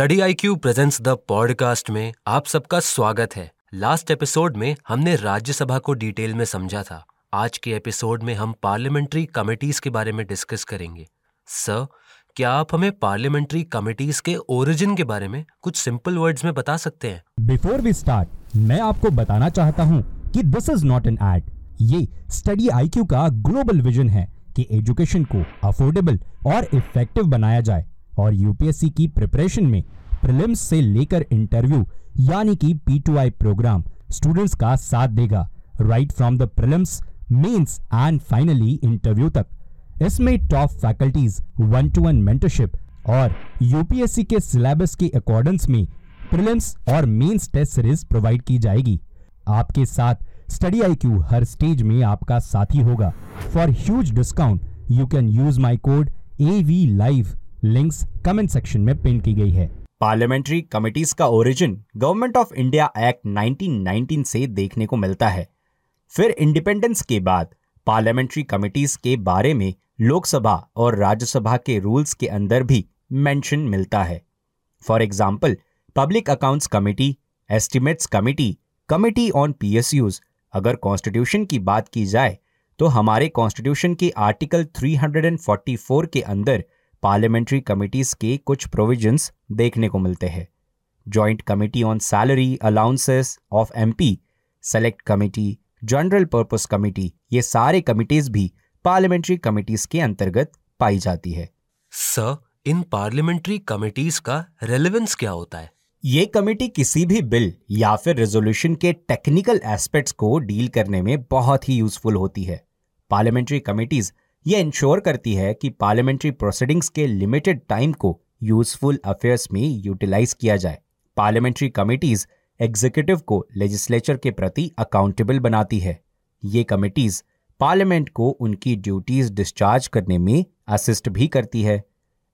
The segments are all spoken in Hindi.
Study I Q presents the podcast में आप सबका स्वागत है। लास्ट एपिसोड में हमने राज्यसभा को डिटेल में समझा था। आज के एपिसोड में हम पार्लियामेंट्री कमिटीज के बारे में डिस्कस करेंगे। सर, क्या आप हमें पार्लियामेंट्री कमिटीज के ओरिजिन के बारे में कुछ सिंपल वर्ड्स में बता सकते हैं? बिफोर वी स्टार्ट मैं आपको बताना चाहता हूँ कि this is not an ad ये स्टडी आईक्यू का ग्लोबल विजन है कि एजुकेशन को अफोर्डेबल और इफ़ेक्टिव बनाया जाए। और यूपीएससी की प्रिपरेशन में प्रिलिम्स से लेकर इंटरव्यू यानी कि पी प्रोग्राम स्टूडेंट्स का साथ देगा। Right from the prelims mains and finally interview तक। इसमें top faculties one to one mentorship और यूपीएससी के सिलेबस के अकॉर्डेंस में प्रिलिम्स और मेंस टेस्ट सीरीज़ प्रोवाइड की जाएगी। आपके साथ स्टडी आईक्यू हर स्टेज में आपका साथी होगा। For huge discount you can use my code A V live links comment section में पिन की गई है। पार्लियामेंट्री कमिटीज का origin government of India act 1919 से देखने को मिलता है। फिर इंडिपेंडेंस के बाद पार्लियामेंट्री कमिटीज के बारे में लोकसभा और राज्यसभा के रूल्स के अंदर भी मेंशन मिलता है। For example public accounts committee estimates committee committee on PSUs अगर कॉन्स्टिट्यूशन की बात की जाए तो हमारे कॉन्स्टिट्यूशन के आर्टिकल 344 के अंदर पार्लियामेंट्री कमिटीज के कुछ प्रोविजंस देखने को मिलते हैं। Joint committee on salary allowances of MP select committee general purpose committee ये सारे कमिटीज भी पार्लियामेंट्री कमिटीज के अंतर्गत पाई जाती है। सर इन पार्लियामेंट्री कमिटीज का रेलेवेंस क्या होता है? ये कमेटी किसी भी बिल या फिर रेजोल्यूशन के टेक्निकल एस्पेक्ट्स को डील करने में बहुत ही यूजफुल होती है। पार्लियामेंट्री कमिटीज ये इंश्योर करती है कि पार्लियामेंट्री प्रोसीडिंग्स के लिमिटेड टाइम को यूजफुल अफेयर्स में यूटिलाइज किया जाए। पार्लियामेंट्री कमिटीज एग्जीक्यूटिव को लेजिस्लेचर के प्रति अकाउंटेबल बनाती है। ये कमिटीज पार्लियामेंट को उनकी ड्यूटीज़ डिस्चार्ज करने में असिस्ट भी करती है।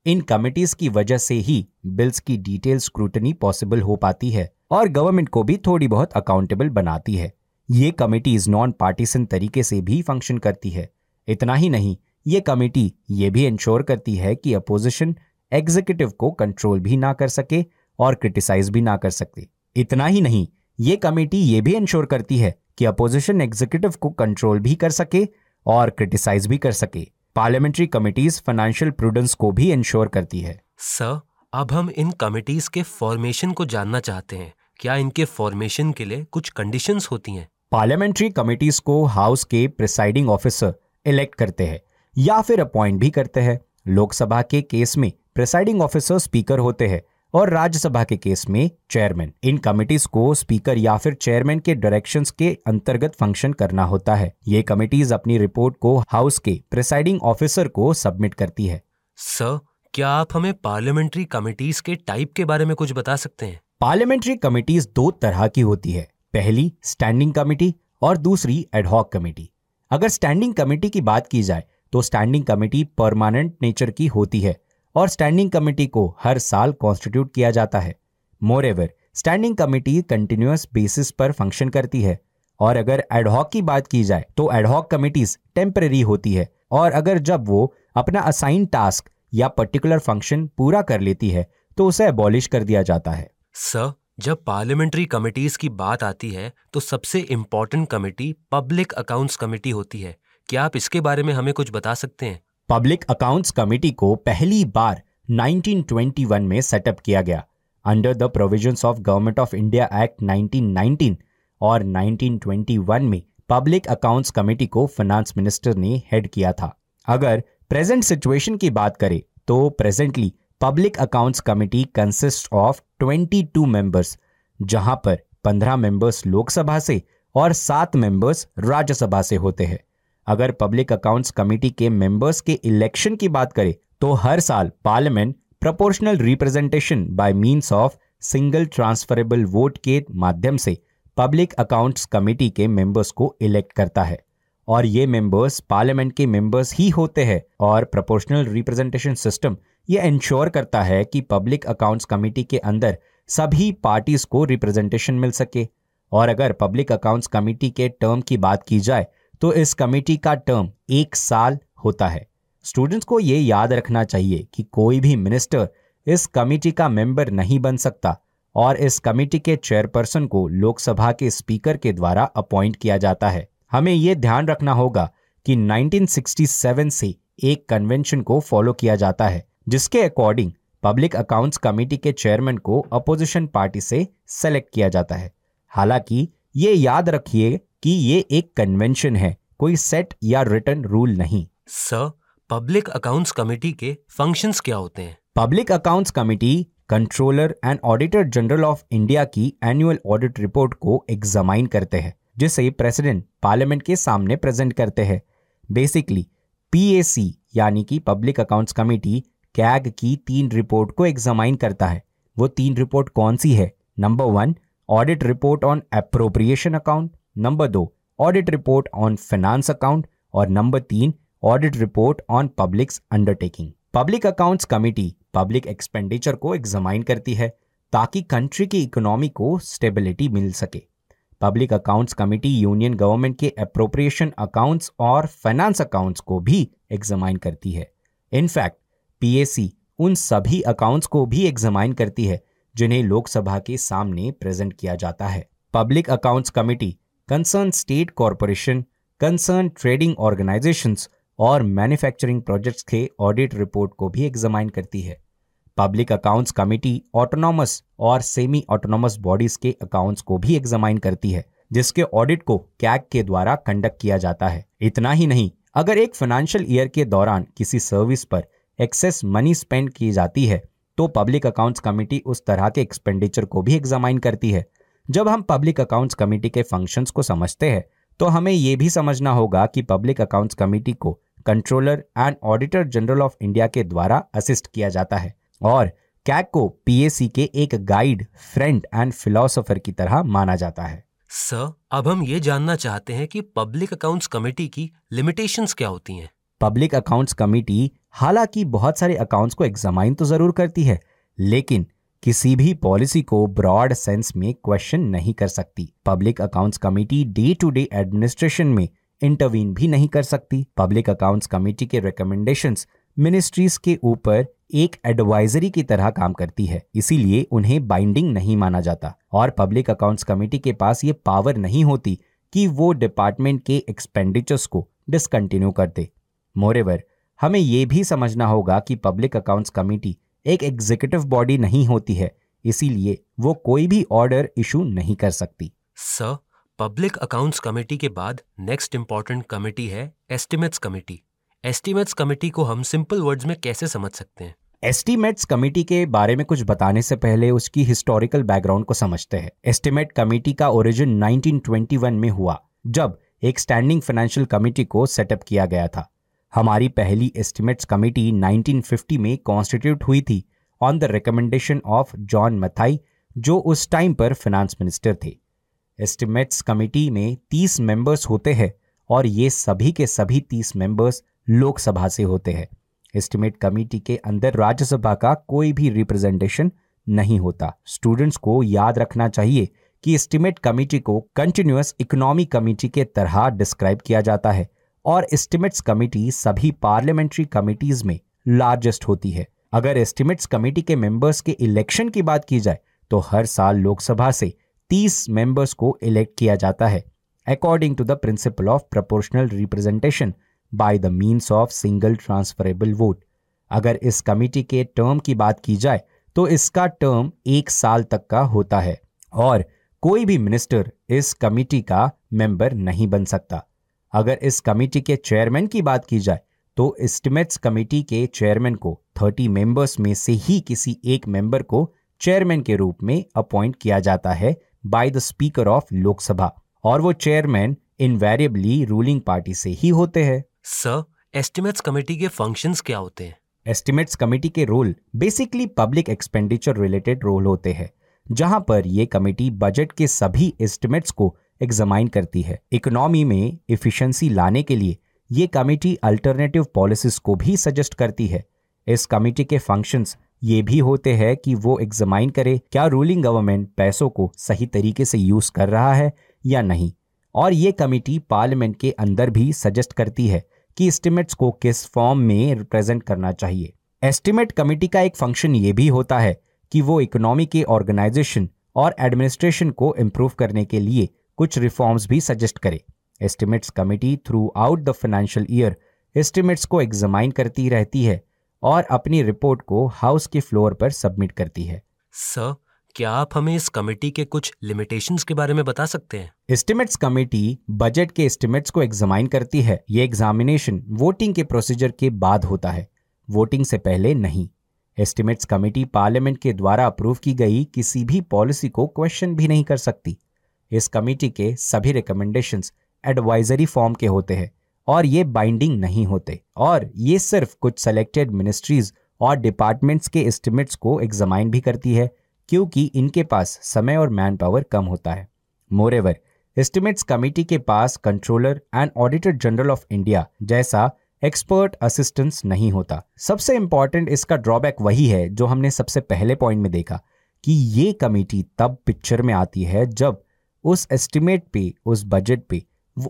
इन कमिटीज की वजह से ही बिल्स की डिटेल स्क्रूटनी पॉसिबल हो पाती है और गवर्नमेंट को भी थोड़ी बहुत अकाउंटेबल बनाती है। ये कमिटीज नॉन पार्टीसन तरीके से भी फ़ंक्शन करती है। इतना ही नहीं ये कमेटी ये भी इंश्योर करती है कि अपोजिशन एग्जीक्यूटिव को कंट्रोल भी ना कर सके और क्रिटिसाइज भी ना कर सके। इतना ही नहीं ये कमेटी ये भी इंश्योर करती है कि अपोजिशन एग्जीक्यूटिव को कंट्रोल भी कर सके और क्रिटिसाइज भी कर सके। पार्लियामेंट्री कमिटीज फाइनेंशियल प्रूडेंस को भी इंश्योर करती है। सर अब हम इन कमिटीज के फॉर्मेशन को जानना चाहते हैं। क्या इनके फॉर्मेशन के लिए कुछ कंडीशंस होती हैं? पार्लियामेंट्री कमिटीज को हाउस के प्रिसाइडिंग ऑफिसर इलेक्ट करते हैं या फिर अपॉइंट भी करते हैं। लोकसभा के केस में प्रिसाइडिंग ऑफिसर स्पीकर होते हैं और राज्यसभा के केस में चेयरमैन इन कमिटीज को स्पीकर या फिर चेयरमैन के डायरेक्शंस के अंतर्गत फ़ंक्शन करना होता है। ये कमिटीज अपनी रिपोर्ट को हाउस के प्रिसाइडिंग ऑफिसर को सबमिट करती है। सर क्या आप हमें पार्लियामेंट्री कमिटीज के टाइप के बारे में कुछ बता सकते हैं? पार्लियामेंट्री कमिटीज दो तरह की होती है। पहली स्टैंडिंग कमिटी और दूसरी एडहॉक कमेटी अगर स्टैंडिंग कमेटी की बात की जाए तो स्टैंडिंग कमेटी परमानेंट नेचर की होती है और स्टैंडिंग कमेटी को हर साल कॉन्स्टिट्यूट किया जाता है। Moreover standing committee continuous basis पर फ़ंक्शन करती है और अगर एडहॉक की बात की जाए तो एडहॉक कमिटीज टेम्पररी होती है और अगर जब वो अपना असाइन टास्क या पर्टिकुलर फ़ंक्शन पूरा कर लेती है तो उसे एबॉलिश कर दिया जाता है। सर जब पार्लियामेंट्री कमिटीज की बात आती है तो सबसे important committee public accounts committee होती है। क्या आप इसके बारे में हमें कुछ बता सकते हैं? पब्लिक अकाउंट्स कमेटी को पहली बार 1921 में सेटअप किया गया under the provisions of government of India act 1919 और 1921 में पब्लिक अकाउंट्स कमेटी को फाइनेंस मिनिस्टर ने हेड किया था। अगर प्रेजेंट सिचुएशन की बात करें तो presently public accounts committee consist of 22 members जहाँ पर 15 मेंबर्स लोकसभा से और सात मेंबर्स राज्यसभा से होते हैं। अगर पब्लिक अकाउंट्स कमेटी के मेंबर्स के इलेक्शन की बात करें तो हर साल parliament proportional representation by means of single transferable vote के माध्यम से पब्लिक अकाउंट्स कमेटी के मेंबर्स को इलेक्ट करता है। और ये मेंबर्स पार्लियामेंट के मेंबर्स ही होते हैं और प्रोपोर्शनल रिप्रेजेंटेशन सिस्टम ये इंश्योर करता है कि पब्लिक अकाउंट्स कमेटी के अंदर सभी पार्टीज़ को रिप्रेजेंटेशन मिल सके। और अगर पब्लिक अकाउंट्स कमेटी के टर्म की बात की जाए तो इस कमेटी का टर्म एक साल होता है। स्टूडेंट्स को ये याद रखना चाहिए कि कोई भी मिनिस्टर इस कमेटी का मेंबर नहीं बन सकता और इस कमेटी के चेयरपर्सन को लोकसभा के स्पीकर के द्वारा अपॉइंट किया जाता है। हमें यह ध्यान रखना होगा कि 1967 से एक कन्वेंशन को फॉलो किया जाता है जिसके अकॉर्डिंग पब्लिक अकाउंट्स कमेटी के चेयरमैन को अपोजिशन पार्टी से सेलेक्ट किया जाता है। हालाँकि ये याद रखिए कि ये एक कन्वेंशन है कोई सेट या रिटर्न रूल नहीं। सर पब्लिक अकाउंट्स कमेटी के फ़ंक्शंस क्या होते हैं? Public accounts committee controller and auditor general of India की एनुअल ऑडिट रिपोर्ट को एग्जामाइन करते हैं। जिसे प्रेसिडेंट पार्लियामेंट के सामने प्रेजेंट करते हैं। बेसिकली पीएसी यानी कि पब्लिक अकाउंट्स कमेटी कैग की तीन रिपोर्ट को एग्जामाइन करता है। वो तीन रिपोर्ट कौन सी है? Number one audit report on appropriation account number दो audit report on finance account और नंबर तीन audit report on public undertaking public accounts committee public expenditure को एग्जामाइन करती है, ताकि कंट्री की इकोनॉमी को स्टेबिलिटी मिल सके। Public accounts committee union government के अप्रोप्रिएशन अकाउंट्स और फाइनेंस अकाउंट्स को भी एग्जामाइन करती है। इनफैक्ट पीएसी उन सभी अकाउंट्स को भी एग्जामाइन करती है, जिन्हें लोकसभा के सामने प्रेजेंट किया जाता है। Public accounts committee concern state corporation concern trading organisations और मैन्युफैक्चरिंग प्रोजेक्ट्स के ऑडिट रिपोर्ट को भी एग्जामाइन करती है। पब्लिक अकाउंट्स कमेटी ऑटोनॉमस और सेमी ऑटोनॉमस बॉडीज के अकाउंट्स को भी एग्जामाइन करती है, जिसके ऑडिट को कैग के द्वारा कंडक्ट किया जाता है। इतना ही नहीं, अगर एक फाइनेंशियल ईयर के दौरान किसी सर्विस पर एक्सेस मनी स्पेंड की जाती है तो पब्लिक अकाउंट्स कमेटी उस तरह के एक्सपेंडिचर को भी एग्जामाइन करती है। जब हम पब्लिक अकाउंट्स कमेटी के फ़ंक्शंस को समझते हैं तो हमें ये भी समझना होगा कि पब्लिक अकाउंट्स कमेटी को controller and auditor general of India के द्वारा असिस्ट किया जाता है। और कैग को पीएसी के एक गाइड फ्रेंड एंड फिलोसोफर की तरह माना जाता है। सर अब हम ये जानना चाहते हैं कि पब्लिक अकाउंट्स कमेटी की लिमिटेशंस क्या होती हैं? पब्लिक अकाउंट्स कमेटी हालाँकि बहुत सारे अकाउंट्स को एग्जामाइन तो ज़रूर करती है लेकिन किसी भी पॉलिसी को ब्रॉड सेंस में क्वेश्चन नहीं कर सकती। Public accounts committee day to day administration में इंटरवीन भी नहीं कर सकती। पब्लिक अकाउंट्स कमेटी के रिकमेंडेशंस मिनिस्ट्रीज के ऊपर एक एडवाइजरी की तरह काम करती है। इसीलिए उन्हें बाइंडिंग नहीं माना जाता और पब्लिक अकाउंट्स कमेटी के पास ये पावर नहीं होती कि वो डिपार्टमेंट के एक्सपेंडिचर्स को डिसकंटिन्यू कर दे। मोरेवर हमें यह भी समझना होगा कि पब्लिक अकाउंट्स कमेटी एक एग्जीक्यूटिव बॉडी नहीं होती है, इसीलिए वो कोई भी ऑर्डर इशू नहीं कर सकती। सर पब्लिक अकाउंट्स कमेटी के बाद नेक्स्ट इंपॉर्टेंट कमेटी है एस्टिमेट्स कमेटी एस्टिमेट्स कमेटी को हम सिंपल वर्ड्स में कैसे समझ सकते हैं? एस्टिमेट्स कमेटी के बारे में कुछ बताने से पहले उसकी हिस्टोरिकल बैकग्राउंड को समझते हैं। एस्टिमेट कमेटी का ओरिजिन 1921 में हुआ, जब एक स्टैंडिंग फाइनेंशियल कमेटी को सेटअप किया गया था। हमारी पहली एस्टिमेट्स कमेटी 1950 में कॉन्स्टिट्यूट हुई थी on the recommendation of John Mathai जो उस टाइम पर फिनेंस मिनिस्टर थे। एस्टिमेट्स कमेटी में 30 मेंबर्स होते हैं, और ये सभी के सभी 30 मेंबर्स लोकसभा से होते हैं। एस्टिमेट कमेटी के अंदर राज्यसभा का कोई भी रिप्रेजेंटेशन नहीं होता। स्टूडेंट्स को याद रखना चाहिए कि एस्टिमेट कमेटी को कंटिन्यूस इकोनॉमी कमेटी के तरह डिस्क्राइब किया जाता है और एस्टिमेट्स कमेटी सभी पार्लियामेंट्री कमेटीज में लार्जेस्ट होती है। अगर एस्टिमेट्स कमेटी के मेंबर्स के इलेक्शन की बात की जाए तो हर साल लोकसभा से 30 मेंबर्स को इलेक्ट किया जाता है। According to the principle of proportional representation by the means of single transferable vote अगर इस कमेटी के टर्म की बात की जाए तो इसका टर्म एक साल तक का होता है और कोई भी मिनिस्टर इस कमेटी का मेंबर नहीं बन सकता। अगर इस कमेटी के चेयरमैन की बात की जाए तो एस्टिमेट्स कमेटी के चेयरमैन को 30 मेंबर्स में से ही किसी एक मेंबर को चेयरमैन के रूप में अपॉइंट किया जाता है by the speaker of Lok Sabha. और वो चेयरमैन इनवेरिएबली रूलिंग पार्टी से ही होते हैं। सर एस्टिमेट्स कमेटी के फ़ंक्शंस क्या होते हैं? एस्टिमेट्स कमेटी के role basically public expenditure related role होते हैं, जहाँ पर ये कमेटी बजट के सभी एस्टिमेट्स को एग्जामाइन करती है। इकोनॉमी में इफिशियंसी लाने के लिए ये कमेटी अल्टरनेटिव पॉलिसीज़ को भी सजेस्ट करती है। इस कमेटी के फ़ंक्शंस ये भी होते हैं कि वो एग्जामाइन करे, क्या रूलिंग गवर्नमेंट पैसों को सही तरीके से यूज़ कर रहा है या नहीं। और ये कमेटी पार्लियामेंट के अंदर भी सजेस्ट करती है कि एस्टिमेट्स को किस फॉर्म में रिप्रेजेंट करना चाहिए। एस्टिमेट कमेटी का एक फ़ंक्शन ये भी होता है कि वो इकोनॉमी के ऑर्गेनाइजेशन और एडमिनिस्ट्रेशन को इम्प्रूव करने के लिए कुछ रिफॉर्म्स भी सजेस्ट करे। Estimates committee throughout the financial year estimates को एग्जामाइन करती रहती है और अपनी रिपोर्ट को हाउस के फ्लोर पर सबमिट करती है। सर क्या आप हमें इस कमेटी के कुछ लिमिटेशंस के बारे में बता सकते हैं? एस्टिमेट्स कमेटी बजट के एस्टिमेट्स को एग्जामाइन करती है। ये एग्जामिनेशन वोटिंग के प्रोसीजर के बाद होता है। वोटिंग से पहले नहीं। एस्टिमेट्स कमेटी पार्लियामेंट के द्वारा अप्रूव की गई किसी भी पॉलिसी को क्वेश्चन भी नहीं कर सकती। इस कमेटी के सभी रिकमेंडेशन एडवाइजरी फॉर्म के होते हैं और ये बाइंडिंग नहीं होते। और ये सिर्फ़ कुछ सेलेक्टेड मिनिस्ट्रीज और डिपार्टमेंट्स के एस्टिमेट्स को एग्जामाइन भी करती है। क्योंकि इनके पास समय और मैन पावर कम होता है। मोरेवर एस्टिमेट्स कमेटी के पास controller and auditor general of India जैसा एक्सपर्ट असिस्टेंस नहीं होता। सबसे इंपॉर्टेंट इसका ड्रॉबैक वही है जो हमने सबसे पहले पॉइंट में देखा कि ये कमेटी तब पिक्चर में आती है जब उस एस्टिमेट पे, उस बजट पे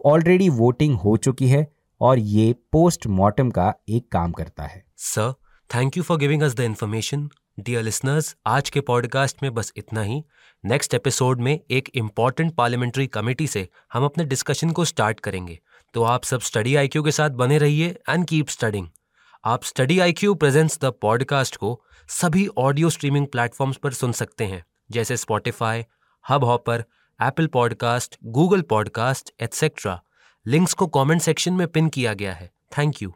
ऑलरेडी वोटिंग हो चुकी है और ये पोस्ट मॉर्टम का एक काम करता है। Sir thank you for giving us the information dear listeners आज के पॉडकास्ट में बस इतना ही। नेक्स्ट एपिसोड में एक इंपॉर्टेंट पार्लियामेंट्री कमेटी से हम अपने डिस्कशन को स्टार्ट करेंगे। तो आप सब स्टडी आईक्यू के साथ बने रहिए एंड कीप स्टडिंग आप study IQ presents the podcast को सभी ऑडियो स्ट्रीमिंग प्लेटफॉर्म्स पर सुन सकते हैं, जैसे Spotify Hubhopper Apple podcast Google podcast etcetera links को कमेंट सेक्शन में पिन किया गया है। Thank you